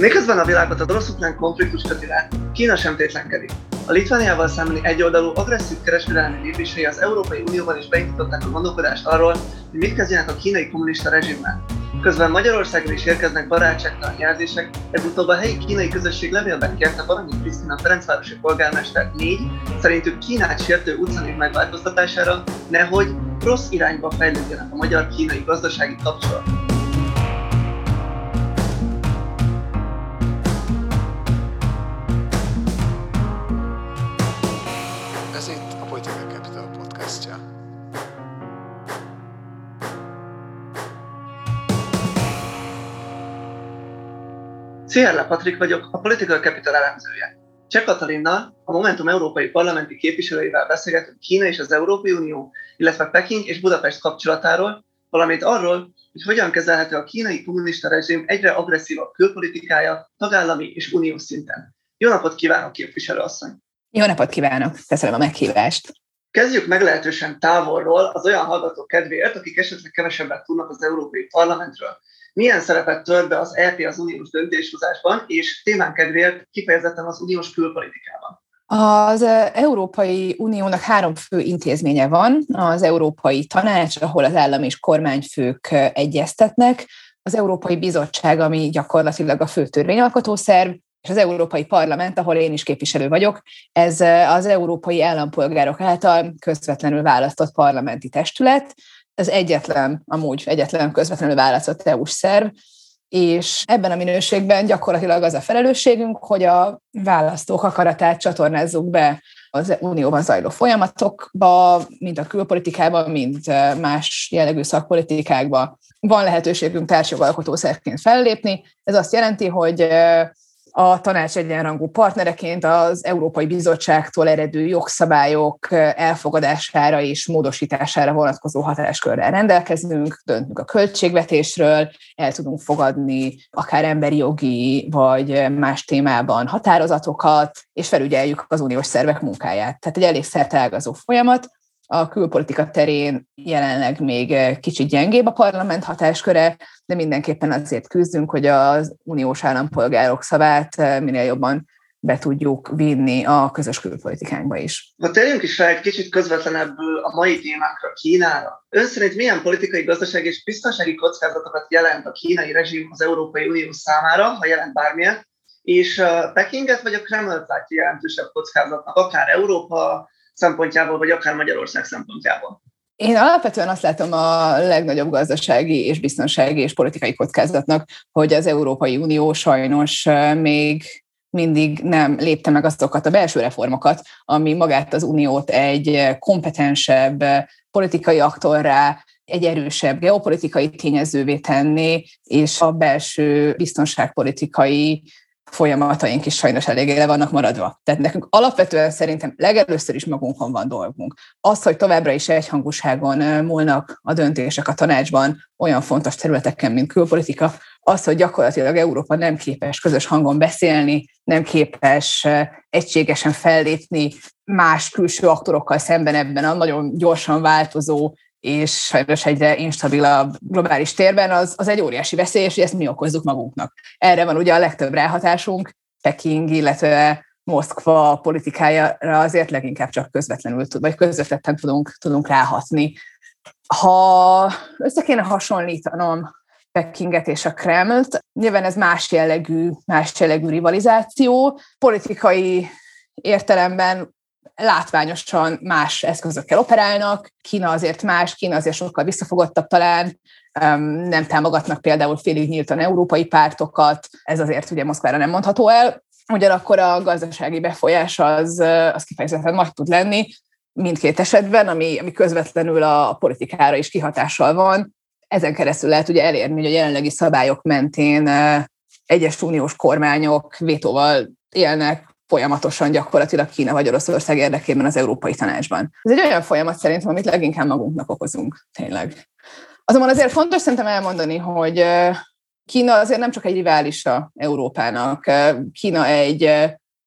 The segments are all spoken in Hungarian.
Miközben a világot a orosz-ukrán konfliktus köti rá, Kína sem tétlenkedik. A Litvániával szembeni egyoldalú agresszív kereskedelmi lépései az Európai Unióban is beindították a gondolkodást arról, hogy mit kezdjenek a kínai kommunista rezsimmel. Közben Magyarországra is érkeznek barátságtalan jelzések, legutóbb a helyi kínai közösség levélben kérte Baranyi Krisztina Ferencvárosi polgármester négy, szerintük Kínát sértő utcanév megváltoztatására, nehogy rossz irányba fejlődjenek a magyar-kínai gazdasági kapcsolatok. Szierle Patrik vagyok, a Political Capital elemzője. Cseh Katalinnal, a Momentum európai parlamenti képviselőivel beszélgetünk Kína és az Európai Unió, illetve Peking és Budapest kapcsolatáról, valamint arról, hogy hogyan kezelhető a kínai kommunista rezsim egyre agresszívabb külpolitikája tagállami és uniós szinten. Jó napot kívánok, képviselőasszony! Jó napot kívánok! Köszönöm a meghívást! Kezdjük meglehetősen távolról az olyan hallgatók kedvéért, akik esetleg kevesebbet tudnak az Európai Parlamentről milyen szerepet tölt be az EP az uniós döntéshozásban, és témán kedvéért kifejezetten az uniós külpolitikában? Az Európai Uniónak három fő intézménye van, az Európai Tanács, ahol az állam és kormányfők egyeztetnek, az Európai Bizottság, ami gyakorlatilag a fő törvényalkotó szerv, és az Európai Parlament, ahol én is képviselő vagyok, ez az európai állampolgárok által közvetlenül választott parlamenti testület, ez egyetlen, amúgy egyetlen közvetlenül választott EU-s szerv, és ebben a minőségben gyakorlatilag az a felelősségünk, hogy a választók akaratát csatornázzuk be az unióban zajló folyamatokba, mind a külpolitikában, mind más jellegű szakpolitikákba. Van lehetőségünk társjogalkotószerként fellépni. Ez azt jelenti, hogy a tanács egyenrangú partnereként az Európai Bizottságtól eredő jogszabályok elfogadására és módosítására vonatkozó hatáskörrel rendelkezünk, döntünk a költségvetésről, el tudunk fogadni akár emberi jogi vagy más témában határozatokat, és felügyeljük az uniós szervek munkáját. Tehát egy elég szerteágazó folyamat, a külpolitika terén jelenleg még eh, kicsit gyengébb a parlament hatásköre, de mindenképpen azért küzdünk, hogy az uniós állampolgárok szavát eh, minél jobban be tudjuk vinni a közös külpolitikánkba is. Ha térjünk is fel egy kicsit közvetlenebbül a mai témánkra, Kínára. Ön szerint milyen politikai, gazdasági és biztonsági kockázatokat jelent a kínai rezsim az Európai Unió számára, ha jelent bármilyen, és eh, Pekinget vagy a Kremlt látja jelentősebb kockázatnak, akár Európa, szempontjából, vagy akár Magyarország szempontjából? Én alapvetően azt látom a legnagyobb gazdasági és biztonsági és politikai kockázatnak, hogy az Európai Unió sajnos még mindig nem lépte meg azokat a belső reformokat, ami magát az uniót egy kompetensebb politikai aktorrá, egy erősebb geopolitikai tényezővé tenni, és a belső biztonságpolitikai folyamataink is sajnos eléggé le vannak maradva. Tehát nekünk alapvetően szerintem legelőször is magunkon van dolgunk. Az, hogy továbbra is egyhangúságon múlnak a döntések a tanácsban olyan fontos területeken, mint külpolitika, az, hogy gyakorlatilag Európa nem képes közös hangon beszélni, nem képes egységesen fellépni más külső aktorokkal szemben ebben a nagyon gyorsan változó és sajnos egyre instabilabb globális térben, az, az egy óriási veszély, és ezt mi okozzuk magunknak. Erre van ugye a legtöbb ráhatásunk, Peking, illetve Moszkva politikájára azért leginkább csak közvetlenül vagy közvetetten tudunk, tudunk ráhatni. Ha össze kéne hasonlítanom Pekinget és a Kremlt, nyilván ez más jellegű, más jellegű rivalizáció. Politikai értelemben látványosan más eszközökkel operálnak, Kína azért más, Kína azért sokkal visszafogottabb talán, nem támogatnak például félig nyíltan európai pártokat, ez azért ugye Moszkvára nem mondható el, ugyanakkor a gazdasági befolyás az, az kifejezetten nagy tud lenni, mindkét esetben, ami, ami közvetlenül a politikára is kihatással van. Ezen keresztül lehet ugye elérni, hogy a jelenlegi szabályok mentén egyes uniós kormányok vétóval élnek folyamatosan gyakorlatilag Kína vagy Oroszország érdekében az Európai Tanácsban. Ez egy olyan folyamat szerintem, amit leginkább magunknak okozunk, tényleg. Azonban azért fontos szerintem elmondani, hogy Kína azért nem csak egy riválisa Európának. Kína egy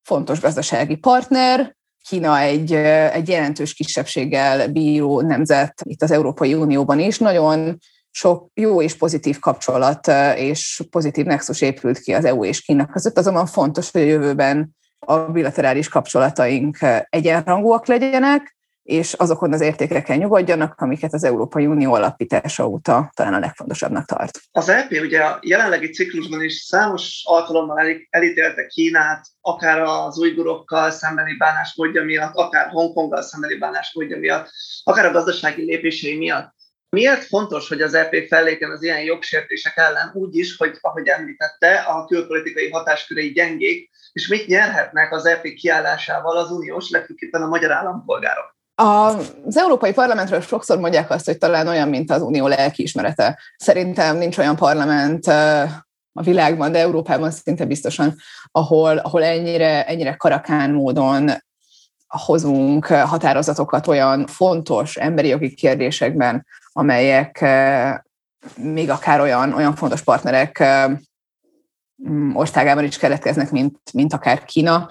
fontos gazdasági partner, Kína egy, egy jelentős kisebbséggel bíró nemzet itt az Európai Unióban is. Nagyon sok jó és pozitív kapcsolat és pozitív nexus épült ki az EU és Kína között, azonban fontos, hogy a jövőben a bilaterális kapcsolataink egyenrangúak legyenek, és azokon az értékeken nyugodjanak, amiket az Európai Unió alapítása óta talán a legfontosabbnak tart. Az EP ugye a jelenlegi ciklusban is számos alkalommal elítélte Kínát, akár az ujgurokkal szembeni bánásmódja miatt, akár Hongkonggal szembeni bánásmódja miatt, akár a gazdasági lépései miatt. Miért fontos, hogy az EP fellépjen az ilyen jogsértések ellen úgy is, hogy ahogy említette, a külpolitikai hatáskörei gyengék, és mit nyerhetnek az EP kiállásával az uniós, legfőképpen a magyar állampolgárok? Az Európai Parlamentről sokszor mondják azt, hogy talán olyan, mint az unió lelkiismerete. Szerintem nincs olyan parlament a világban, de Európában szinte biztosan, ahol, ahol ennyire, ennyire karakán módon hozunk határozatokat olyan fontos emberi jogi kérdésekben, amelyek még akár olyan, olyan fontos partnerek országában is keletkeznek, mint, mint akár Kína,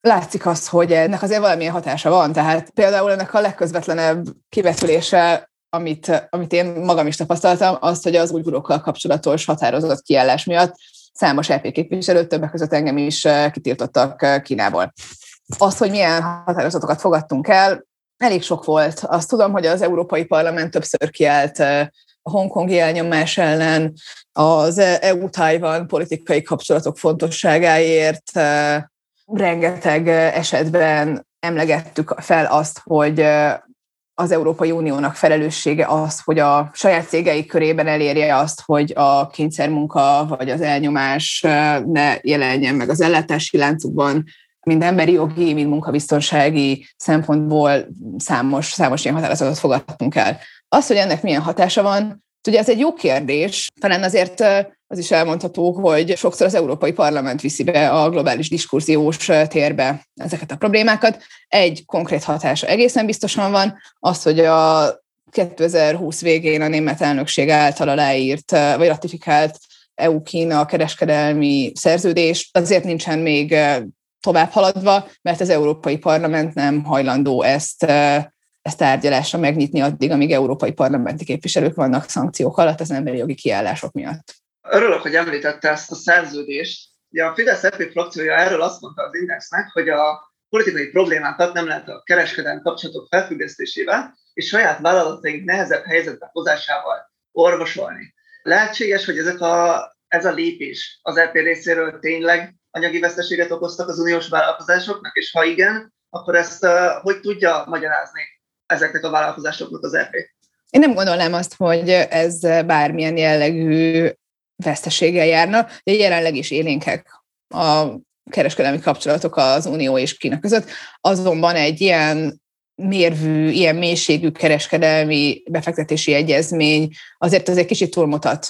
látszik az, hogy ennek azért valamilyen hatása van. Tehát például ennek a legközvetlenebb kivetülése, amit, amit én magam is tapasztaltam, az, hogy az újgurokkal kapcsolatos határozott kiállás miatt számos EP képviselőt, többek között engem is eh, kitiltottak eh, Kínából. Az, hogy milyen határozatokat fogadtunk el, elég sok volt. Azt tudom, hogy az Európai Parlament többször kiállt eh, a hongkongi elnyomás ellen, az EU-Taiwan politikai kapcsolatok fontosságáért, rengeteg esetben emlegettük fel azt, hogy az Európai Uniónak felelőssége az, hogy a saját cégei körében elérje azt, hogy a kényszermunka vagy az elnyomás ne jelenjen meg az ellátási láncukban, mind emberi jogi, mind munkabiztonsági szempontból számos, számos ilyen határozatot fogadtunk el. Az, hogy ennek milyen hatása van, ugye ez egy jó kérdés, talán azért az is elmondható, hogy sokszor az Európai Parlament viszi be a globális diskurziós térbe ezeket a problémákat. Egy konkrét hatása egészen biztosan van, az, hogy a 2020 végén a német elnökség által aláírt vagy ratifikált EU-Kína kereskedelmi szerződés azért nincsen még tovább haladva, mert az Európai Parlament nem hajlandó ezt ezt tárgyalásra megnyitni addig, amíg európai parlamenti képviselők vannak szankciók alatt az emberi jogi kiállások miatt. Örülök, hogy említette ezt a szerződést. Ugye a Fidesz EP frakciója erről azt mondta az Indexnek, hogy a politikai problémákat nem lehet a kereskedelmi kapcsolatok felfüggesztésével és saját vállalataink nehezebb helyzetbe hozásával orvosolni. Lehetséges, hogy ezek a, ez a lépés az EP részéről tényleg anyagi veszteséget okoztak az uniós vállalkozásoknak, és ha igen, akkor ezt uh, hogy tudja magyarázni ezeknek a vállalkozásoknak az EP? Én nem gondolnám azt, hogy ez bármilyen jellegű veszteséggel járna, de jelenleg is élénkek a kereskedelmi kapcsolatok az Unió és Kína között, azonban egy ilyen mérvű, ilyen mélységű kereskedelmi befektetési egyezmény azért azért kicsit túlmutat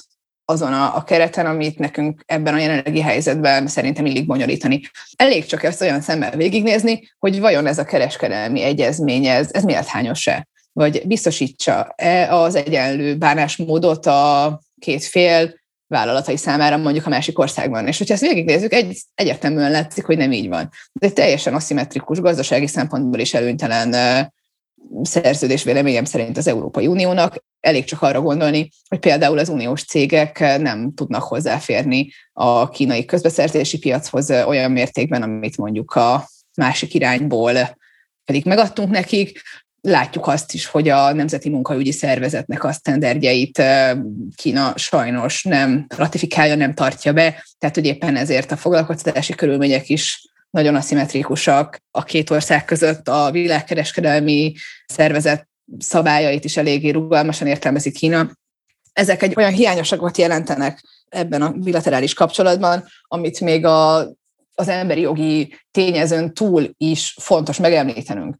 azon a, a kereten, amit nekünk ebben a jelenlegi helyzetben szerintem illik bonyolítani. Elég csak ezt olyan szemmel végignézni, hogy vajon ez a kereskedelmi egyezmény, ez, ez méltányos-e? Vagy biztosítsa-e az egyenlő bánásmódot a két fél vállalatai számára mondjuk a másik országban. És hogyha ezt végignézzük, egy, egyértelműen látszik, hogy nem így van. Egy teljesen aszimmetrikus, gazdasági szempontból is előnytelen szerződés véleményem szerint az Európai Uniónak. Elég csak arra gondolni, hogy például az uniós cégek nem tudnak hozzáférni a kínai közbeszerzési piachoz olyan mértékben, amit mondjuk a másik irányból pedig megadtunk nekik. Látjuk azt is, hogy a Nemzeti Munkaügyi Szervezetnek a sztenderdjeit Kína sajnos nem ratifikálja, nem tartja be, tehát hogy éppen ezért a foglalkoztatási körülmények is nagyon aszimmetrikusak a két ország között, a világkereskedelmi szervezet szabályait is eléggé rugalmasan értelmezik Kína. Ezek egy olyan hiányosságot jelentenek ebben a bilaterális kapcsolatban, amit még a, az emberi jogi tényezőn túl is fontos megemlítenünk.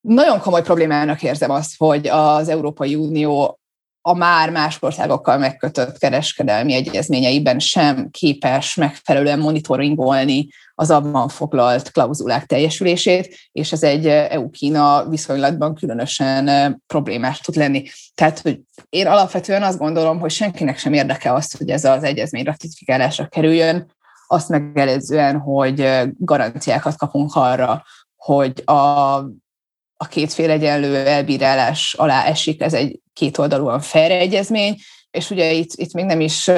Nagyon komoly problémának érzem azt, hogy az Európai Unió a már más országokkal megkötött kereskedelmi egyezményeiben sem képes megfelelően monitoringolni az abban foglalt klauzulák teljesülését, és ez egy EU-Kína viszonylatban különösen problémás tud lenni. Tehát, hogy én alapvetően azt gondolom, hogy senkinek sem érdeke azt, hogy ez az egyezmény ratifikálásra kerüljön, azt megelőzően, hogy garanciákat kapunk arra, hogy a a két fél egyenlő elbírálás alá esik, ez egy kétoldalúan fair egyezmény, és ugye itt, itt még nem is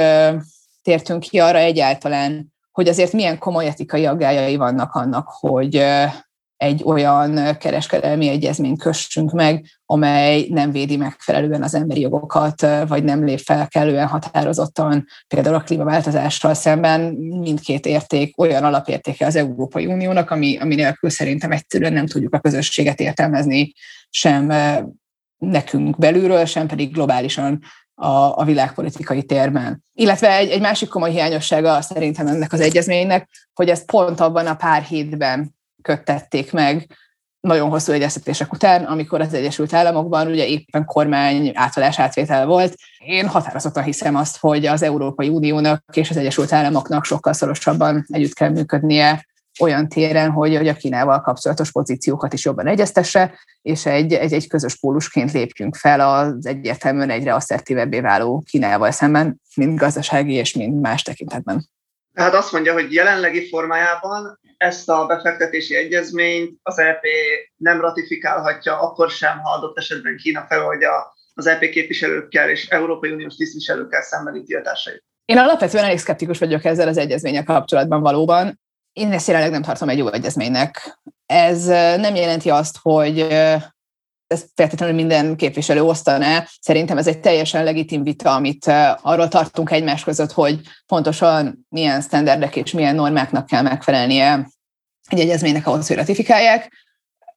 tértünk ki arra egyáltalán, hogy azért milyen komoly etikai aggájai vannak annak, hogy egy olyan kereskedelmi egyezményt kössünk meg, amely nem védi megfelelően az emberi jogokat, vagy nem lép fel kellően határozottan, például a klímaváltozással szemben mindkét érték olyan alapértéke az Európai Uniónak, ami, ami nélkül szerintem egyszerűen nem tudjuk a közösséget értelmezni sem nekünk belülről, sem pedig globálisan a, a világpolitikai térben. Illetve egy, egy másik komoly hiányossága szerintem ennek az egyezménynek, hogy ezt pont abban a pár hétben köttették meg nagyon hosszú egyeztetések után, amikor az Egyesült Államokban ugye éppen kormány átadás átvétel volt. Én határozottan hiszem azt, hogy az Európai Uniónak és az Egyesült Államoknak sokkal szorosabban együtt kell működnie olyan téren, hogy, hogy a Kínával kapcsolatos pozíciókat is jobban egyeztesse, és egy, egy, egy közös pólusként lépjünk fel az egyértelműen egyre asszertívebbé váló Kínával szemben, mind gazdasági és mind más tekintetben. Tehát azt mondja, hogy jelenlegi formájában ezt a befektetési egyezményt az EP nem ratifikálhatja, akkor sem, ha adott esetben Kína feloldja az EP képviselőkkel és Európai Uniós tisztviselőkkel szembeni tiltásait. Én alapvetően elég szkeptikus vagyok ezzel az egyezménnyel kapcsolatban valóban. Én ezt jelenleg nem tartom egy jó egyezménynek. Ez nem jelenti azt, hogy ezt feltétlenül minden képviselő osztaná. Szerintem ez egy teljesen legitim vita, amit arról tartunk egymás között, hogy pontosan milyen sztenderdek és milyen normáknak kell megfelelnie egy egyezménynek ahhoz, hogy ratifikálják.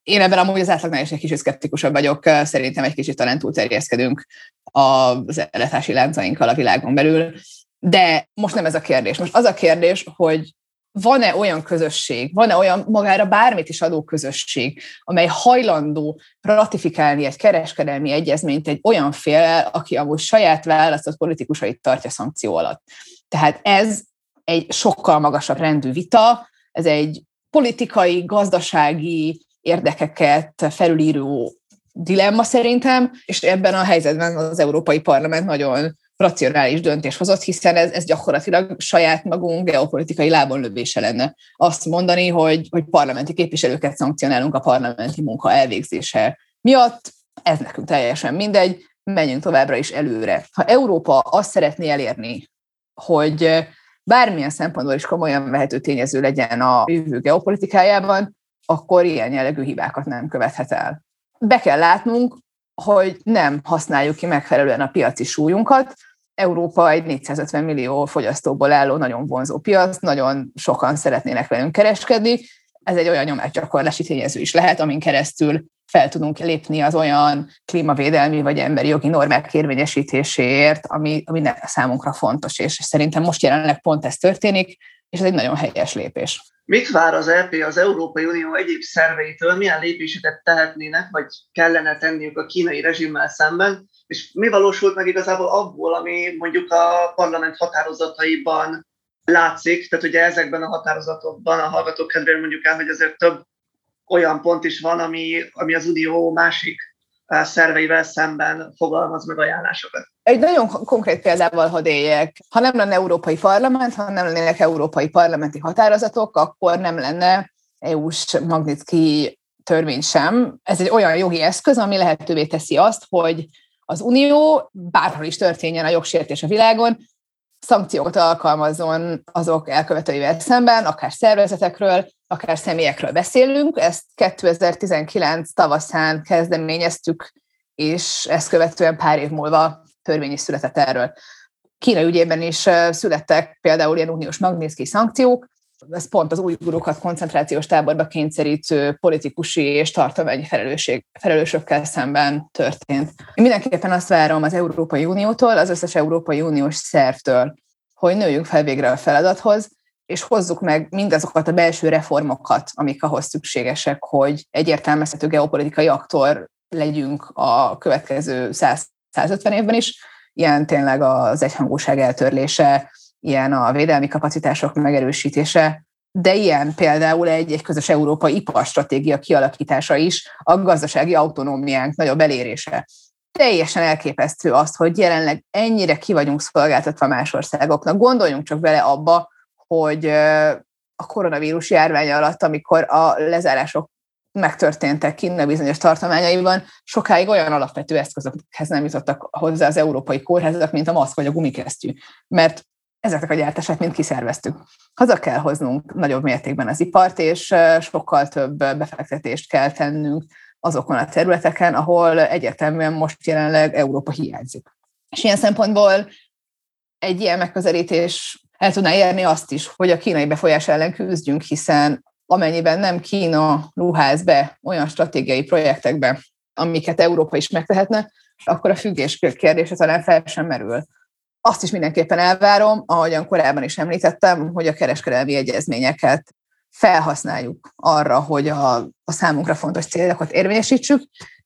Én ebben amúgy az átlagnál is egy kicsit szkeptikusabb vagyok, szerintem egy kicsit talán túlterjeszkedünk az ellátási láncainkkal a világon belül, de most nem ez a kérdés. Most az a kérdés, hogy van-e olyan közösség, van-e olyan magára bármit is adó közösség, amely hajlandó ratifikálni egy kereskedelmi egyezményt egy olyan fél, aki amúgy saját választott politikusait tartja szankció alatt. Tehát ez egy sokkal magasabb rendű vita, ez egy politikai, gazdasági érdekeket felülíró dilemma szerintem, és ebben a helyzetben az Európai Parlament nagyon racionális döntés hozott, hiszen ez, ez gyakorlatilag saját magunk geopolitikai lábonlövése lenne. Azt mondani, hogy, hogy parlamenti képviselőket szankcionálunk a parlamenti munka elvégzése miatt, ez nekünk teljesen mindegy, menjünk továbbra is előre. Ha Európa azt szeretné elérni, hogy bármilyen szempontból is komolyan vehető tényező legyen a jövő geopolitikájában, akkor ilyen jellegű hibákat nem követhet el. Be kell látnunk, hogy nem használjuk ki megfelelően a piaci súlyunkat, Európa egy 450 millió fogyasztóból álló nagyon vonzó piac, nagyon sokan szeretnének velünk kereskedni. Ez egy olyan nyomásgyakorlási tényező is lehet, amin keresztül fel tudunk lépni az olyan klímavédelmi vagy emberi jogi normák érvényesítéséért, ami, ami számunkra fontos, és szerintem most jelenleg pont ez történik, és ez egy nagyon helyes lépés. Mit vár az EP az Európai Unió egyéb szerveitől, milyen lépéseket tehetnének, vagy kellene tenniük a kínai rezsimmel szemben, és mi valósult meg igazából abból, ami mondjuk a parlament határozataiban látszik, tehát ugye ezekben a határozatokban a hallgatók kedvéért mondjuk el, hogy azért több olyan pont is van, ami, ami az Unió másik eh, szerveivel szemben fogalmaz meg ajánlásokat. Egy nagyon konkrét példával hadd éljek. Ha nem lenne Európai Parlament, ha nem lennének Európai Parlamenti határozatok, akkor nem lenne EU-s Magnitsky törvény sem. Ez egy olyan jogi eszköz, ami lehetővé teszi azt, hogy az Unió, bárhol is történjen a jogsértés a világon, szankciót alkalmazzon azok elkövetőivel szemben, akár szervezetekről, akár személyekről beszélünk. Ezt 2019 tavaszán kezdeményeztük, és ezt követően pár év múlva törvény is született erről. Kína ügyében is születtek például ilyen uniós magnézki szankciók, ez pont az újgurokat koncentrációs táborba kényszerítő politikusi és tartományi felelősség, felelősökkel szemben történt. Én mindenképpen azt várom az Európai Uniótól, az összes Európai Uniós szervtől, hogy nőjünk fel végre a feladathoz, és hozzuk meg mindazokat a belső reformokat, amik ahhoz szükségesek, hogy egy értelmezhető geopolitikai aktor legyünk a következő 100-150 évben is, ilyen tényleg az egyhangúság eltörlése, ilyen a védelmi kapacitások megerősítése, de ilyen például egy, egy közös európai iparstratégia kialakítása is, a gazdasági autonómiánk nagyobb elérése. Teljesen elképesztő az, hogy jelenleg ennyire ki vagyunk szolgáltatva más országoknak. Gondoljunk csak bele abba, hogy a koronavírus járvány alatt, amikor a lezárások megtörténtek Kína bizonyos tartományaiban, sokáig olyan alapvető eszközökhez nem jutottak hozzá az európai kórházak, mint a maszk vagy a gumikesztyű, mert ezeknek a gyártását mind kiszerveztük. Haza kell hoznunk nagyobb mértékben az ipart, és sokkal több befektetést kell tennünk azokon a területeken, ahol egyértelműen most jelenleg Európa hiányzik. És ilyen szempontból egy ilyen megközelítés el tudná érni azt is, hogy a kínai befolyás ellen küzdjünk, hiszen amennyiben nem Kína ruház be olyan stratégiai projektekbe, amiket Európa is megtehetne, akkor a függés kérdése talán fel sem merül. Azt is mindenképpen elvárom, ahogyan korábban is említettem, hogy a kereskedelmi egyezményeket felhasználjuk arra, hogy a, a számunkra fontos célokat érvényesítsük,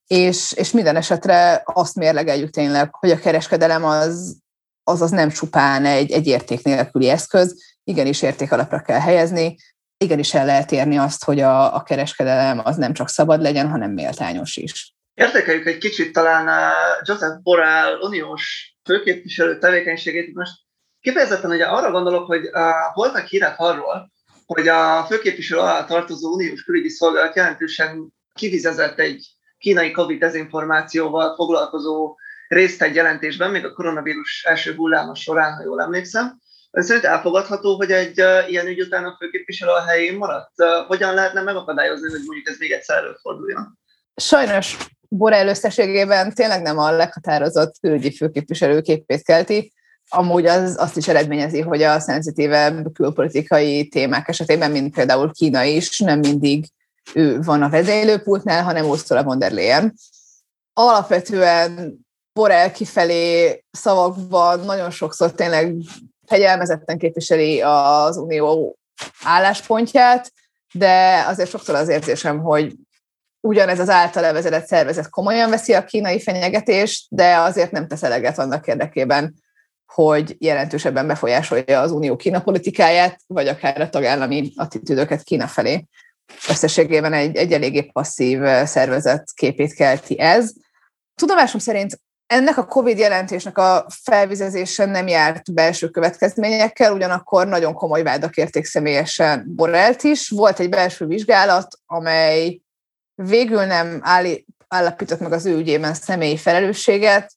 és, és minden esetre azt mérlegeljük tényleg, hogy a kereskedelem az, az, az nem csupán egy, egy érték nélküli eszköz, igenis értékalapra kell helyezni, igenis el lehet érni azt, hogy a, a kereskedelem az nem csak szabad legyen, hanem méltányos is. Értékeljük egy kicsit talán a Joseph Borrell uniós főképviselő tevékenységét. Most kifejezetten ugye arra gondolok, hogy uh, voltak hírek arról, hogy a főképviselő alá tartozó uniós külügyi szolgálat jelentősen kivizezett egy kínai COVID dezinformációval foglalkozó részt egy jelentésben, még a koronavírus első hulláma során, ha jól emlékszem. Szerint elfogadható, hogy egy uh, ilyen ügy után a főképviselő a helyén maradt? Uh, hogyan lehetne megakadályozni, hogy mondjuk ez még egyszer előforduljon? Sajnos Borrell összességében tényleg nem a leghatározott külügyi főképviselő képét kelti, amúgy az azt is eredményezi, hogy a szenzitívebb külpolitikai témák esetében, mint például Kína is, nem mindig ő van a vezénylőpultnál, hanem Ursula von der Leyen. Alapvetően Borrell kifelé szavakban nagyon sokszor tényleg fegyelmezetten képviseli az unió álláspontját, de azért sokszor az érzésem, hogy ugyanez az által vezetett szervezet komolyan veszi a kínai fenyegetést, de azért nem tesz eleget annak érdekében, hogy jelentősebben befolyásolja az unió Kína politikáját, vagy akár a tagállami attitűdöket Kína felé. Összességében egy, egy eléggé passzív szervezet képét kelti ez. Tudomásom szerint ennek a COVID jelentésnek a felvizezése nem járt belső következményekkel, ugyanakkor nagyon komoly vádak érték személyesen Borrelt is. Volt egy belső vizsgálat, amely végül nem állapított meg az ő ügyében személyi felelősséget.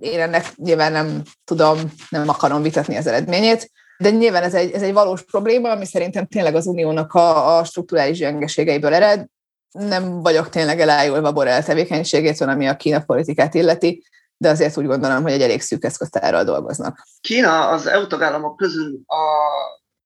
Én ennek nyilván nem tudom, nem akarom vitatni az eredményét, de nyilván ez egy, ez egy valós probléma, ami szerintem tényleg az uniónak a, a strukturális gyengeségeiből ered. Nem vagyok tényleg elájulva Borrell tevékenységétől, ami a Kína politikát illeti, de azért úgy gondolom, hogy egy elég szűk eszköztárral dolgoznak. Kína az EU tagállamok közül a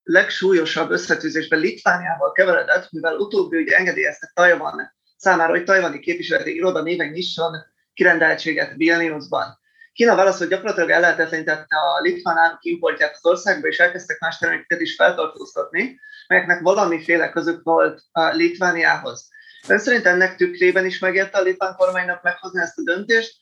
legsúlyosabb összetűzésben Litvániával keveredett, mivel utóbbi ugye engedélyezte Tajvan számára, hogy tajvani képviseleti iroda néven nyisson kirendeltséget Vilniusban. Kína válasz, hogy gyakorlatilag ellehetetlenítette a litván áruk importját az országba, és elkezdtek más termékeket is feltartóztatni, melyeknek valamiféle közük volt a Litvániához. Ön szerint ennek tükrében is megérte a litván kormánynak meghozni ezt a döntést,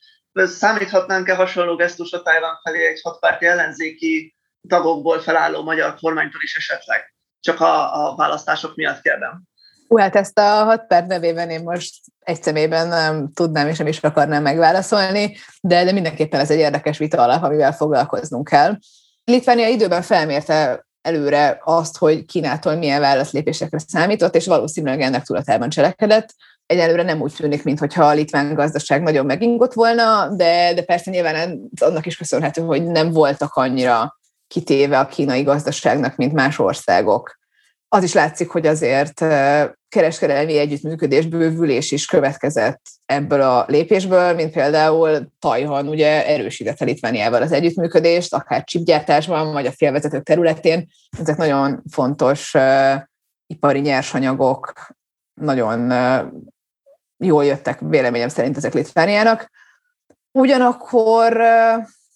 Számíthatnánk-e hasonló gesztusra Tájván felé egy hatpárti ellenzéki tagokból felálló magyar kormánytól is esetleg? Csak a, a választások miatt kérdem. Hú, hát ezt a hat perc nevében én most egy szemében nem tudnám és nem is akarnám megválaszolni, de, de mindenképpen ez egy érdekes vita alap, amivel foglalkoznunk kell. Litvánia időben felmérte előre azt, hogy Kínától milyen válaszlépésekre számított, és valószínűleg ennek tudatában cselekedett egyelőre nem úgy tűnik, mintha a litván gazdaság nagyon megingott volna, de, de persze nyilván annak is köszönhető, hogy nem voltak annyira kitéve a kínai gazdaságnak, mint más országok. Az is látszik, hogy azért kereskedelmi együttműködés, bővülés is következett ebből a lépésből, mint például Tajhan ugye erősítette Litvániával az együttműködést, akár csipgyártásban, vagy a félvezetők területén. Ezek nagyon fontos ipari nyersanyagok, nagyon jól jöttek véleményem szerint ezek Litvániának. Ugyanakkor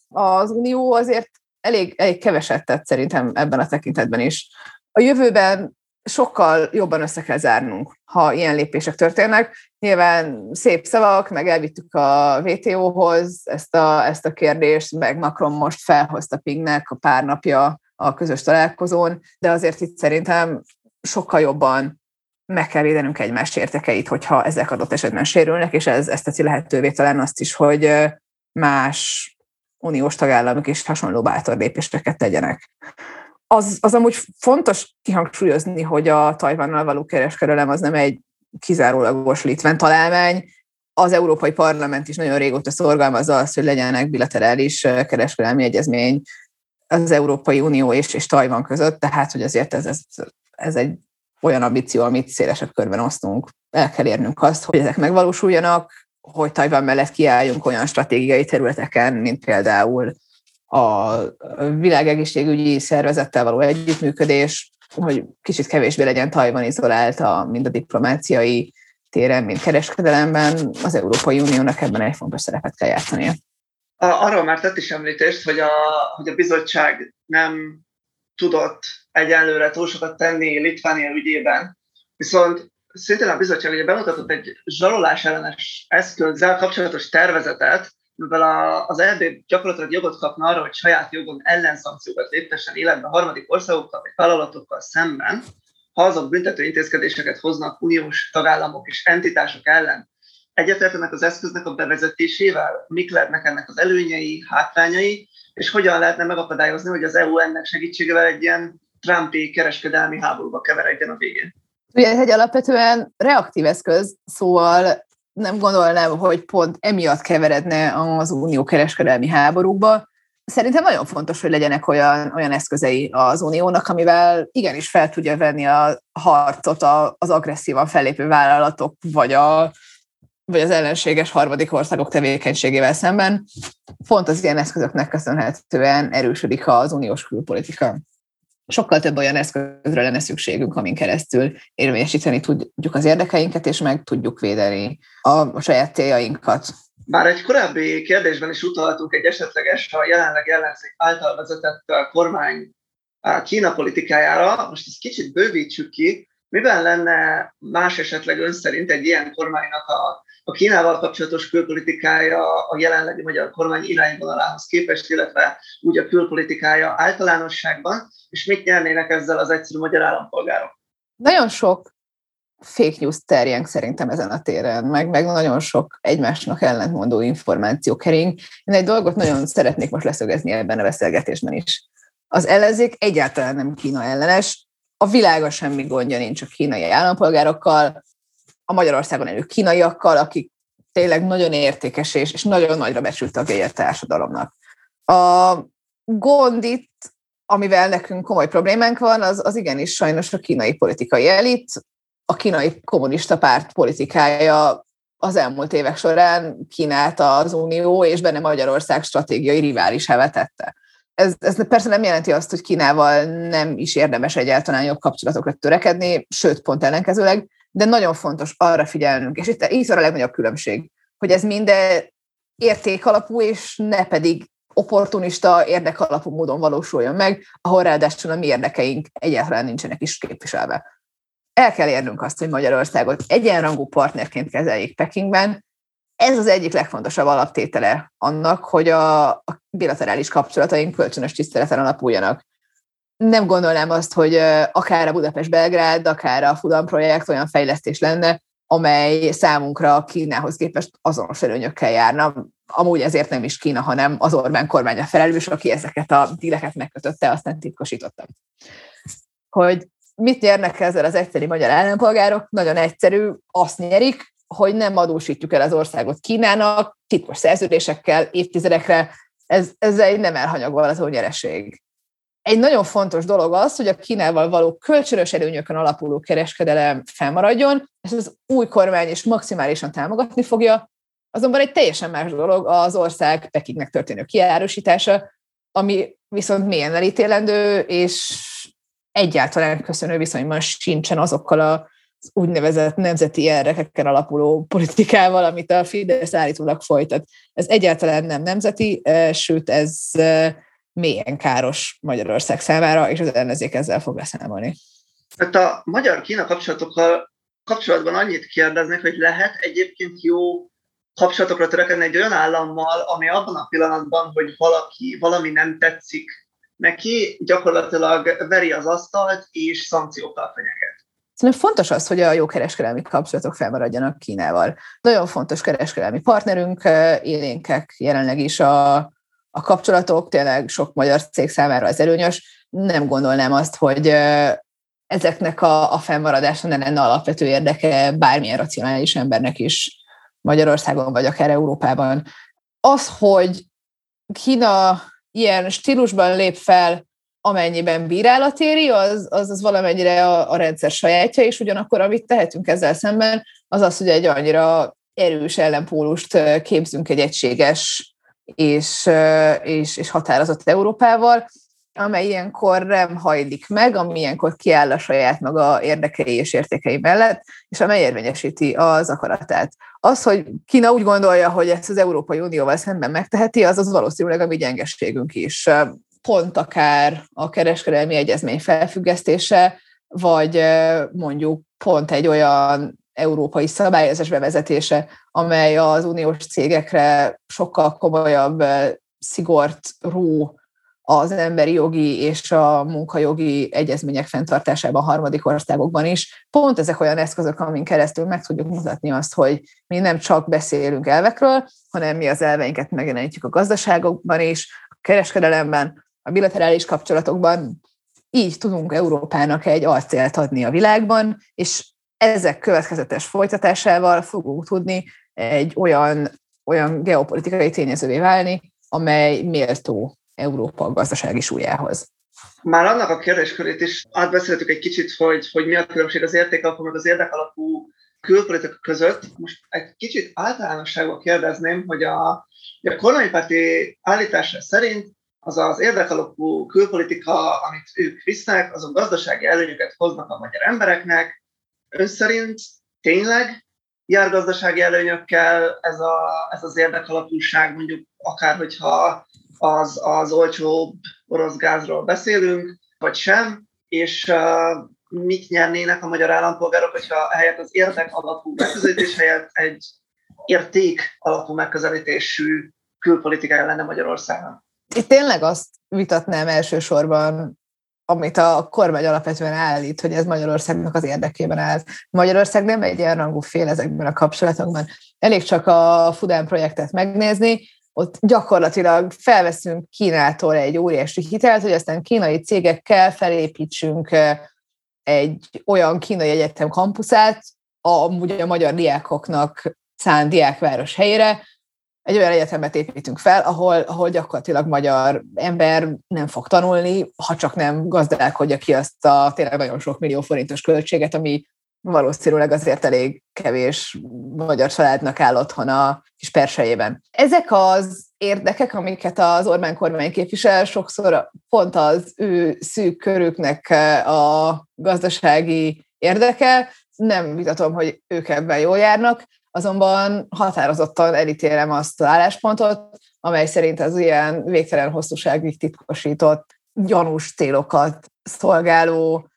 az Unió azért elég, elég keveset tett szerintem ebben a tekintetben is. A jövőben sokkal jobban össze kell zárnunk, ha ilyen lépések történnek. Nyilván szép szavak, meg elvittük a WTO-hoz ezt a, ezt a kérdést, meg Macron most felhozta Pingnek a pár napja a közös találkozón, de azért itt szerintem sokkal jobban meg kell védenünk egymás értekeit, hogyha ezek adott esetben sérülnek, és ez, ezt teszi lehetővé talán azt is, hogy más uniós tagállamok is hasonló bátor lépéseket tegyenek. Az, az amúgy fontos kihangsúlyozni, hogy a Tajvannal való kereskedelem az nem egy kizárólagos litván találmány. Az Európai Parlament is nagyon régóta szorgalmazza azt, hogy legyenek bilaterális kereskedelmi egyezmény az Európai Unió és, és Tajvan között, tehát hogy azért ez, ez, ez egy olyan ambíció, amit szélesebb körben osztunk. El kell érnünk azt, hogy ezek megvalósuljanak, hogy Tajvan mellett kiálljunk olyan stratégiai területeken, mint például a világegészségügyi szervezettel való együttműködés, hogy kicsit kevésbé legyen Tajvan izolálta, mind a diplomáciai téren, mint kereskedelemben, az Európai Uniónak ebben egy fontos szerepet kell játszania. Arról már tett is említést, hogy a, hogy a bizottság nem tudott egyelőre túl sokat tenni Litvánia ügyében, viszont szintén a bizottság ugye bemutatott egy zsarolás ellenes eszközzel kapcsolatos tervezetet, mivel a, az EB gyakorlatilag jogot kapna arra, hogy saját jogon ellenszankciókat léptessen életbe harmadik országokkal vagy vállalatokkal szemben, ha azok büntető intézkedéseket hoznak uniós tagállamok és entitások ellen. Egyetértenek az eszköznek a bevezetésével? Mik lehetnek ennek az előnyei, hátrányai, és hogyan lehetne megakadályozni, hogy az EU ennek segítségével egy ilyen Trumpi kereskedelmi háborúba keveredjen a végén? Ugye ez egy alapvetően reaktív eszköz, szóval nem gondolnám, hogy pont emiatt keveredne az unió kereskedelmi háborúba. Szerintem nagyon fontos, hogy legyenek olyan, olyan eszközei az uniónak, amivel igenis fel tudja venni a harcot az agresszívan fellépő vállalatok, vagy, a, vagy az ellenséges harmadik országok tevékenységével szemben. Pont az ilyen eszközöknek köszönhetően erősödik az uniós külpolitika sokkal több olyan eszközre lenne szükségünk, amin keresztül érvényesíteni tudjuk az érdekeinket, és meg tudjuk védeni a saját céljainkat. Már egy korábbi kérdésben is utaltunk egy esetleges, a jelenleg ellenzék által vezetett kormány Kína politikájára. Most ezt kicsit bővítsük ki. Miben lenne más esetleg ön szerint egy ilyen kormánynak a, a Kínával kapcsolatos külpolitikája a jelenlegi magyar kormány irányvonalához képest, illetve úgy a külpolitikája általánosságban, és mit nyernének ezzel az egyszerű magyar állampolgárok? Nagyon sok fake news terjeng szerintem ezen a téren, meg, meg nagyon sok egymásnak ellentmondó információ kering. Én egy dolgot nagyon szeretnék most leszögezni ebben a beszélgetésben is. Az ellenzék egyáltalán nem Kína ellenes, a világon semmi gondja nincs a kínai állampolgárokkal, a Magyarországon élő kínaiakkal, akik tényleg nagyon értékes és, és nagyon nagyra becsült tagjai a társadalomnak. A gond itt amivel nekünk komoly problémánk van, az, az igenis sajnos a kínai politikai elit, a kínai kommunista párt politikája az elmúlt évek során Kínát az Unió és benne Magyarország stratégiai riválisává tette. Ez, ez persze nem jelenti azt, hogy Kínával nem is érdemes egyáltalán jobb kapcsolatokra törekedni, sőt, pont ellenkezőleg, de nagyon fontos arra figyelnünk, és itt így a legnagyobb különbség, hogy ez minden értékalapú, és ne pedig opportunista, érdekalapú módon valósuljon meg, ahol ráadásul a mi érdekeink egyáltalán nincsenek is képviselve. El kell érnünk azt, hogy Magyarországot egyenrangú partnerként kezeljék Pekingben. Ez az egyik legfontosabb alaptétele annak, hogy a, a bilaterális kapcsolataink kölcsönös tiszteleten alapuljanak. Nem gondolnám azt, hogy akár a Budapest-Belgrád, akár a Fudan projekt olyan fejlesztés lenne, amely számunkra Kínához képest azonos előnyökkel járna amúgy ezért nem is Kína, hanem az Orbán kormánya felelős, aki ezeket a díleket megkötötte, aztán titkosítottam. Hogy mit nyernek ezzel az egyszerű magyar állampolgárok? Nagyon egyszerű, azt nyerik, hogy nem adósítjuk el az országot Kínának, titkos szerződésekkel, évtizedekre, ez, ez egy nem elhanyagolható nyereség. Egy nagyon fontos dolog az, hogy a Kínával való kölcsönös előnyökön alapuló kereskedelem felmaradjon, ezt az új kormány is maximálisan támogatni fogja, Azonban egy teljesen más dolog az ország Pekingnek történő kiárusítása, ami viszont milyen elítélendő, és egyáltalán köszönő viszonyban sincsen azokkal a az úgynevezett nemzeti érdekekkel alapuló politikával, amit a Fidesz állítólag folytat. Ez egyáltalán nem nemzeti, eh, sőt ez eh, mélyen káros Magyarország számára, és az ellenzék ezzel fog leszámolni. Hát a magyar-kína kapcsolatokkal kapcsolatban annyit kérdeznek, hogy lehet egyébként jó kapcsolatokra törekedni egy olyan állammal, ami abban a pillanatban, hogy valaki, valami nem tetszik neki, gyakorlatilag veri az asztalt és szankciókkal fenyeget. Szerintem fontos az, hogy a jó kereskedelmi kapcsolatok felmaradjanak Kínával. Nagyon fontos kereskedelmi partnerünk, élénkek jelenleg is a, a kapcsolatok, tényleg sok magyar cég számára az előnyös. Nem gondolnám azt, hogy ezeknek a, a fennmaradása ne lenne alapvető érdeke bármilyen racionális embernek is Magyarországon, vagy akár Európában. Az, hogy Kína ilyen stílusban lép fel, amennyiben bírálat éri, az, az, az valamennyire a, a rendszer sajátja, és ugyanakkor amit tehetünk ezzel szemben, az az, hogy egy annyira erős ellenpólust képzünk egy egységes és, és, és határozott Európával, amely ilyenkor nem hajlik meg, ami ilyenkor kiáll a saját maga érdekei és értékei mellett, és amely érvényesíti az akaratát. Az, hogy Kína úgy gondolja, hogy ezt az Európai Unióval szemben megteheti, az az valószínűleg a mi gyengességünk is. Pont akár a kereskedelmi egyezmény felfüggesztése, vagy mondjuk pont egy olyan európai szabályozás bevezetése, amely az uniós cégekre sokkal komolyabb szigort ró az emberi jogi és a munkajogi egyezmények fenntartásában harmadik országokban is. Pont ezek olyan eszközök, amin keresztül meg tudjuk mutatni azt, hogy mi nem csak beszélünk elvekről, hanem mi az elveinket megjelenítjük a gazdaságokban is, a kereskedelemben, a bilaterális kapcsolatokban. Így tudunk Európának egy arcélt adni a világban, és ezek következetes folytatásával fogunk tudni egy olyan, olyan geopolitikai tényezővé válni, amely méltó Európa gazdasági súlyához. Már annak a kérdéskörét is átbeszéltük egy kicsit, hogy, hogy mi a különbség az értékalapú meg az érdekalapú külpolitika között. Most egy kicsit általánosságban kérdezném, hogy a, a kormánypárti állítása szerint az az érdekalapú külpolitika, amit ők visznek, azok gazdasági előnyöket hoznak a magyar embereknek. Ön szerint tényleg jár előnyökkel ez, a, ez az érdekalapúság, mondjuk akár hogyha az, az olcsóbb orosz gázról beszélünk, vagy sem, és uh, mit nyernének a magyar állampolgárok, hogyha helyett az érdek alapú megközelítés helyett egy érték alapú megközelítésű külpolitikája lenne Magyarországon. Itt tényleg azt vitatnám elsősorban, amit a kormány alapvetően állít, hogy ez Magyarországnak az érdekében áll. Magyarország nem egy rangú fél ezekben a kapcsolatokban. Elég csak a Fudán projektet megnézni, ott gyakorlatilag felveszünk Kínától egy óriási hitelt, hogy aztán kínai cégekkel felépítsünk egy olyan kínai egyetem kampuszát, amúgy a magyar diákoknak szánt diákváros helyére, egy olyan egyetemet építünk fel, ahol, ahol gyakorlatilag magyar ember nem fog tanulni, ha csak nem gazdálkodja ki azt a tényleg nagyon sok millió forintos költséget, ami valószínűleg azért elég kevés magyar családnak áll otthon a kis persejében. Ezek az érdekek, amiket az Orbán kormány képvisel, sokszor pont az ő szűk körüknek a gazdasági érdeke, nem vitatom, hogy ők ebben jól járnak, azonban határozottan elítélem azt az álláspontot, amely szerint az ilyen végtelen hosszúságig titkosított, gyanús célokat szolgáló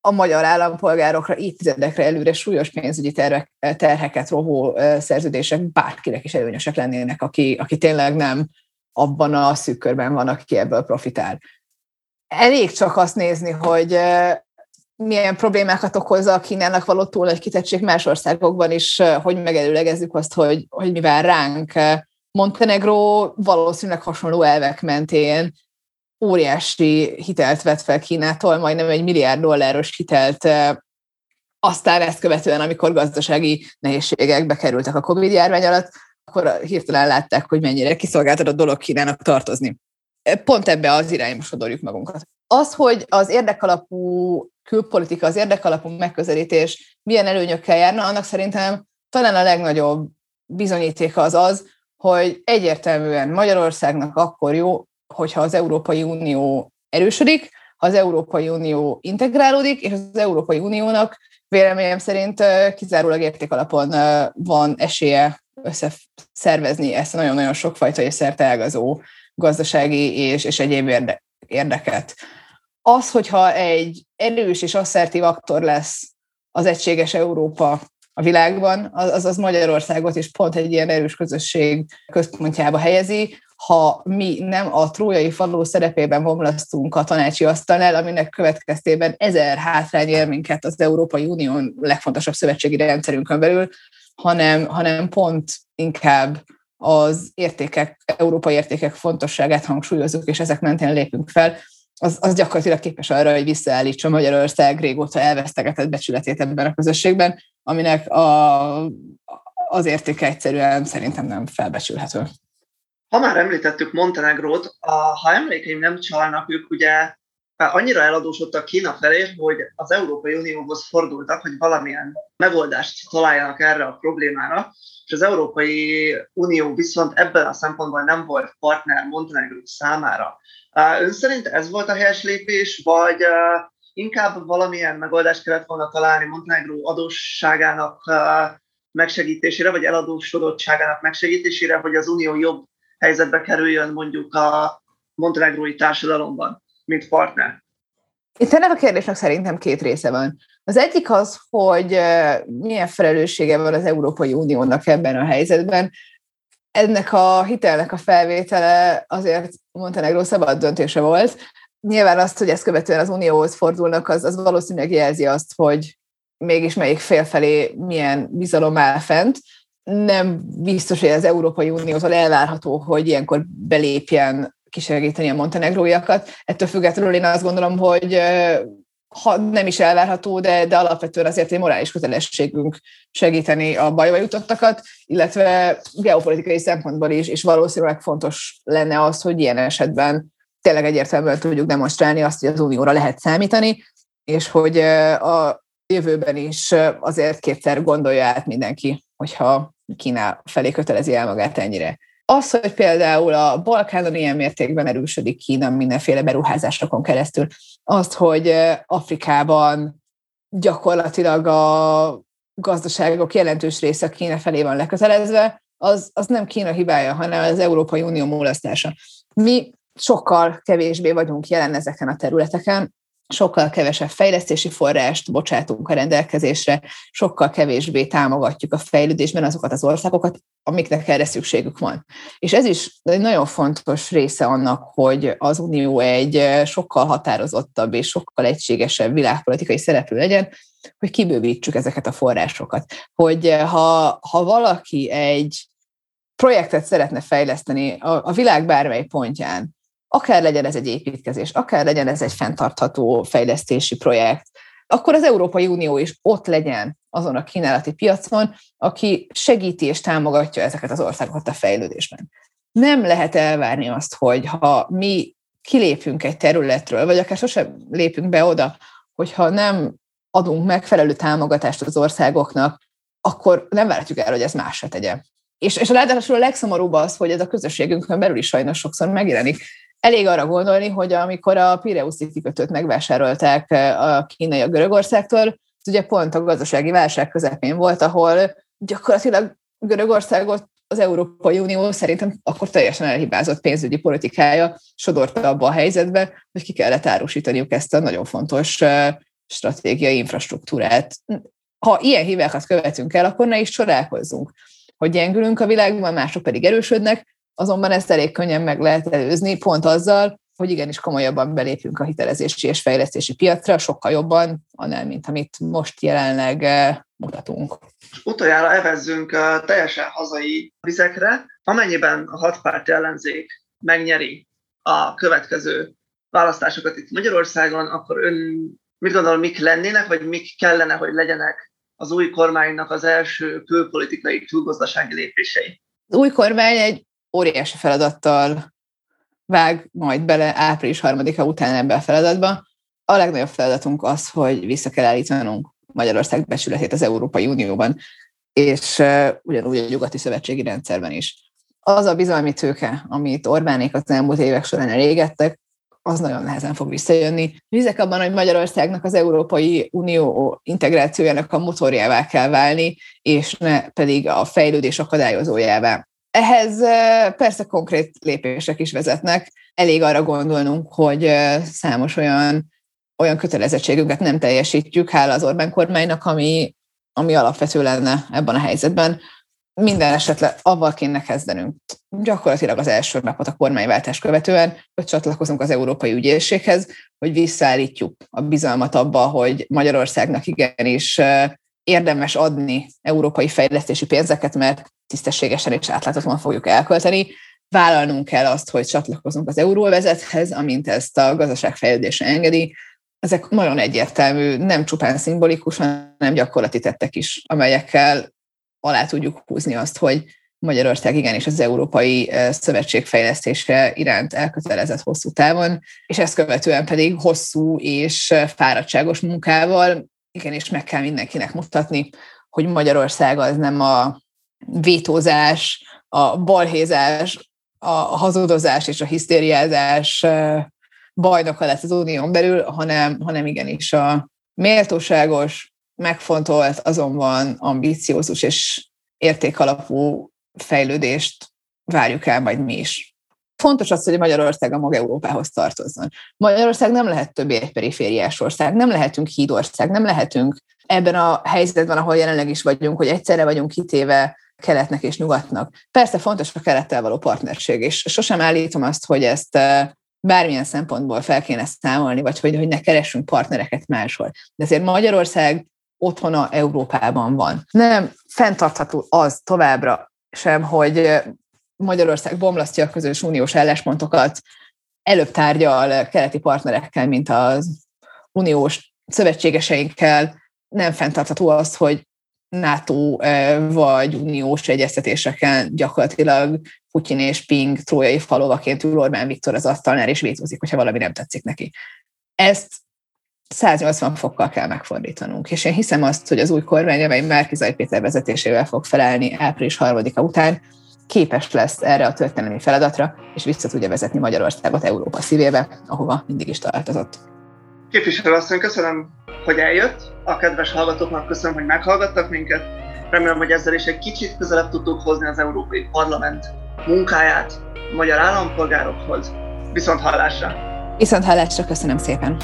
a magyar állampolgárokra évtizedekre előre súlyos pénzügyi tervek, terheket rovó szerződések bárkinek is előnyösek lennének, aki, aki tényleg nem abban a szűk körben van, aki ebből profitál. Elég csak azt nézni, hogy milyen problémákat okozza a Kínának való túl egy kitettség más országokban is, hogy megelőlegezzük azt, hogy, hogy mivel ránk Montenegro valószínűleg hasonló elvek mentén óriási hitelt vett fel Kínától, majdnem egy milliárd dolláros hitelt aztán ezt követően, amikor gazdasági nehézségekbe kerültek a Covid járvány alatt, akkor hirtelen látták, hogy mennyire kiszolgáltatott dolog Kínának tartozni. Pont ebbe az irányba sodorjuk magunkat. Az, hogy az érdekalapú külpolitika, az érdekalapú megközelítés milyen előnyökkel járna, annak szerintem talán a legnagyobb bizonyítéka az az, hogy egyértelműen Magyarországnak akkor jó, hogyha az Európai Unió erősödik, ha az Európai Unió integrálódik, és az Európai Uniónak véleményem szerint kizárólag értékalapon van esélye összeszervezni ezt a nagyon-nagyon sokfajta és szerteágazó gazdasági és, és egyéb érde, érdeket. Az, hogyha egy erős és asszertív aktor lesz az egységes Európa a világban, az, az Magyarországot is pont egy ilyen erős közösség központjába helyezi, ha mi nem a trójai faló szerepében bomlasztunk a tanácsi asztalnál, aminek következtében ezer hátrány ér minket az Európai Unión legfontosabb szövetségi rendszerünkön belül, hanem, hanem pont inkább az értékek, európai értékek fontosságát hangsúlyozunk, és ezek mentén lépünk fel, az, az gyakorlatilag képes arra, hogy visszaállítsa Magyarország régóta elvesztegetett becsületét ebben a közösségben, aminek a, az értéke egyszerűen szerintem nem felbecsülhető. Ha már említettük Montenegrót, a, ha emlékeim nem csalnak, ők ugye annyira eladósodtak Kína felé, hogy az Európai Unióhoz fordultak, hogy valamilyen megoldást találjanak erre a problémára, és az Európai Unió viszont ebben a szempontból nem volt partner Montenegró számára. Ön szerint ez volt a helyes lépés, vagy inkább valamilyen megoldást kellett volna találni Montenegró adósságának megsegítésére, vagy eladósodottságának megsegítésére, hogy az Unió jobb helyzetbe kerüljön mondjuk a montenegrói társadalomban, mint partner? Itt ennek a kérdésnek szerintem két része van. Az egyik az, hogy milyen felelőssége van az Európai Uniónak ebben a helyzetben. Ennek a hitelnek a felvétele azért Montenegro szabad döntése volt. Nyilván azt, hogy ezt követően az Unióhoz fordulnak, az, az valószínűleg jelzi azt, hogy mégis melyik fél felé milyen bizalom áll fent. Nem biztos, hogy az Európai Uniótól elvárható, hogy ilyenkor belépjen kisegíteni a montenegróiakat. Ettől függetlenül én azt gondolom, hogy ha nem is elvárható, de, de alapvetően azért egy morális kötelességünk segíteni a bajba jutottakat, illetve geopolitikai szempontból is, és valószínűleg fontos lenne az, hogy ilyen esetben tényleg egyértelműen tudjuk demonstrálni azt, hogy az unióra lehet számítani, és hogy a jövőben is azért kétszer gondolja át mindenki, hogyha Kína felé kötelezi el magát ennyire. Az, hogy például a Balkánon ilyen mértékben erősödik Kína mindenféle beruházásokon keresztül, az, hogy Afrikában gyakorlatilag a gazdaságok jelentős része Kína felé van leközelezve, az, az nem Kína hibája, hanem az Európai Unió mulasztása. Mi sokkal kevésbé vagyunk jelen ezeken a területeken, sokkal kevesebb fejlesztési forrást bocsátunk a rendelkezésre, sokkal kevésbé támogatjuk a fejlődésben azokat az országokat, amiknek erre szükségük van. És ez is egy nagyon fontos része annak, hogy az Unió egy sokkal határozottabb és sokkal egységesebb világpolitikai szereplő legyen, hogy kibővítsük ezeket a forrásokat. Hogy ha, ha valaki egy projektet szeretne fejleszteni a, a világ bármely pontján, akár legyen ez egy építkezés, akár legyen ez egy fenntartható fejlesztési projekt, akkor az Európai Unió is ott legyen azon a kínálati piacon, aki segíti és támogatja ezeket az országokat a fejlődésben. Nem lehet elvárni azt, hogy ha mi kilépünk egy területről, vagy akár sosem lépünk be oda, hogyha nem adunk megfelelő támogatást az országoknak, akkor nem várhatjuk el, hogy ez más se tegye. És, és a ráadásul a legszomorúbb az, hogy ez a közösségünkön belül is sajnos sokszor megjelenik. Elég arra gondolni, hogy amikor a Pireuszi kikötőt megvásárolták a kínai a Görögországtól, ez ugye pont a gazdasági válság közepén volt, ahol gyakorlatilag Görögországot az Európai Unió szerintem akkor teljesen elhibázott pénzügyi politikája sodorta abba a helyzetbe, hogy ki kellett árusítaniuk ezt a nagyon fontos stratégiai infrastruktúrát. Ha ilyen hibákat követünk el, akkor ne is csodálkozzunk, hogy gyengülünk a világban, mások pedig erősödnek, azonban ezt elég könnyen meg lehet előzni, pont azzal, hogy igenis komolyabban belépünk a hitelezési és fejlesztési piacra, sokkal jobban, annál, mint amit most jelenleg eh, mutatunk. Utoljára evezzünk eh, teljesen hazai vizekre. Amennyiben a hatpárt ellenzék megnyeri a következő választásokat itt Magyarországon, akkor ön mit gondol, mik lennének, vagy mik kellene, hogy legyenek az új kormánynak az első külpolitikai, külgazdasági lépései? Az új kormány egy óriási feladattal vág majd bele április harmadika után ebbe a feladatba. A legnagyobb feladatunk az, hogy vissza kell állítanunk Magyarország becsületét az Európai Unióban, és ugyanúgy a nyugati szövetségi rendszerben is. Az a bizalmi tőke, amit Orbánék az elmúlt évek során elégettek, az nagyon nehezen fog visszajönni. Vizek abban, hogy Magyarországnak az Európai Unió integrációjának a motorjává kell válni, és ne pedig a fejlődés akadályozójává. Ehhez persze konkrét lépések is vezetnek. Elég arra gondolnunk, hogy számos olyan, olyan kötelezettségünket nem teljesítjük, hála az Orbán kormánynak, ami, ami alapvető lenne ebben a helyzetben. Minden esetre avval kéne kezdenünk. Gyakorlatilag az első napot a kormányváltás követően, hogy csatlakozunk az Európai Ügyészséghez, hogy visszaállítjuk a bizalmat abba, hogy Magyarországnak igenis érdemes adni európai fejlesztési pénzeket, mert tisztességesen és átláthatóan fogjuk elkölteni, vállalnunk kell azt, hogy csatlakozunk az euróvezethez, amint ezt a gazdaságfejlődésre engedi. Ezek nagyon egyértelmű, nem csupán szimbolikus, hanem gyakorlati tettek is, amelyekkel alá tudjuk húzni azt, hogy Magyarország igenis az Európai Szövetség fejlesztése iránt elkötelezett hosszú távon, és ezt követően pedig hosszú és fáradtságos munkával igenis meg kell mindenkinek mutatni, hogy Magyarország az nem a vétózás, a balhézás, a hazudozás és a hisztériázás bajnoka lett az unión belül, hanem, hanem igenis a méltóságos, megfontolt, azonban ambiciózus és értékalapú fejlődést várjuk el majd mi is. Fontos az, hogy Magyarország a maga Európához tartozzon. Magyarország nem lehet többé egy perifériás ország, nem lehetünk hídország, nem lehetünk ebben a helyzetben, ahol jelenleg is vagyunk, hogy egyszerre vagyunk kitéve keletnek és nyugatnak. Persze fontos a kelettel való partnerség, és sosem állítom azt, hogy ezt bármilyen szempontból fel kéne számolni, vagy hogy, hogy ne keressünk partnereket máshol. De azért Magyarország otthona Európában van. Nem fenntartható az továbbra sem, hogy Magyarország bomlasztja a közös uniós álláspontokat, előbb tárgyal keleti partnerekkel, mint az uniós szövetségeseinkkel. Nem fenntartható az, hogy NATO vagy uniós egyeztetéseken gyakorlatilag Putyin és Ping trójai falovaként ül Orbán Viktor az asztalnál, és vétózik, hogyha valami nem tetszik neki. Ezt 180 fokkal kell megfordítanunk. És én hiszem azt, hogy az új kormány, amely Márkizai Péter vezetésével fog felállni április harmadika után, képes lesz erre a történelmi feladatra, és vissza tudja vezetni Magyarországot Európa szívébe, ahova mindig is tartozott. Képviselő asszony, köszönöm, hogy eljött. A kedves hallgatóknak köszönöm, hogy meghallgattak minket. Remélem, hogy ezzel is egy kicsit közelebb tudtuk hozni az Európai Parlament munkáját a magyar állampolgárokhoz. Viszont hallásra! Viszont hallásra köszönöm szépen!